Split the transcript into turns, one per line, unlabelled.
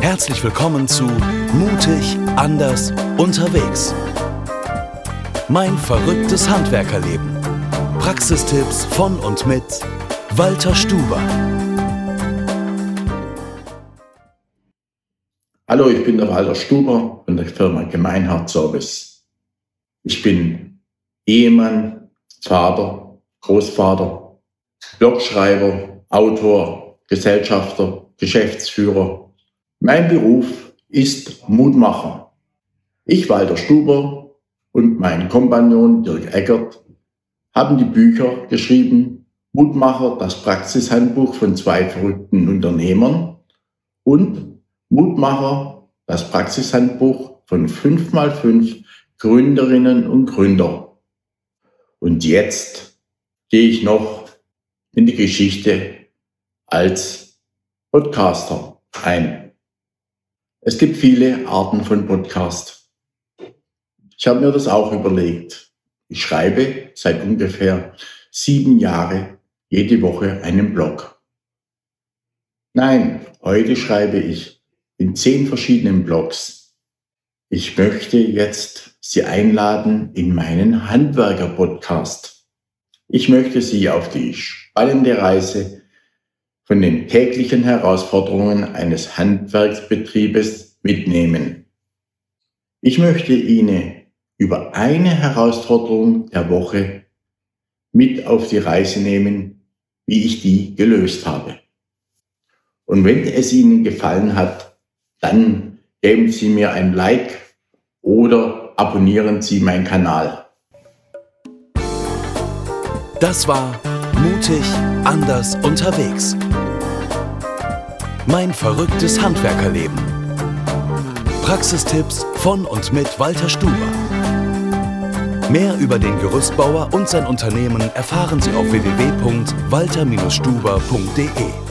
Herzlich willkommen zu Mutig, anders, unterwegs. Mein verrücktes Handwerkerleben. Praxistipps von und mit Walter Stuber.
Hallo, ich bin der Walter Stuber von der Firma Gemeinhard Service. Ich bin Ehemann, Vater, Großvater, Blogschreiber, Autor, Gesellschafter, Geschäftsführer. Mein Beruf ist Mutmacher. Ich, Walter Stuber und mein Kompagnon Dirk Eckert haben die Bücher geschrieben Mutmacher, das Praxishandbuch von zwei verrückten Unternehmern und Mutmacher, das Praxishandbuch von 5x5 Gründerinnen und Gründer. Und jetzt gehe ich noch in die Geschichte als Podcaster ein. Es gibt viele Arten von Podcast. Ich habe mir das auch überlegt. Ich schreibe seit ungefähr sieben Jahren jede Woche einen Blog. Nein, heute schreibe ich in zehn verschiedenen Blogs. Ich möchte jetzt Sie einladen in meinen Handwerker-Podcast. Ich möchte Sie auf die spannende Reise von den täglichen Herausforderungen eines Handwerksbetriebes mitnehmen. Ich möchte Ihnen über eine Herausforderung der Woche mit auf die Reise nehmen, wie ich die gelöst habe. Und wenn es Ihnen gefallen hat, dann geben Sie mir ein Like oder abonnieren Sie meinen Kanal.
Das war Mutig, anders, unterwegs. Mein verrücktes Handwerkerleben. Praxistipps von und mit Walter Stuber. Mehr über den Gerüstbauer und sein Unternehmen erfahren Sie auf www.walter-stuber.de.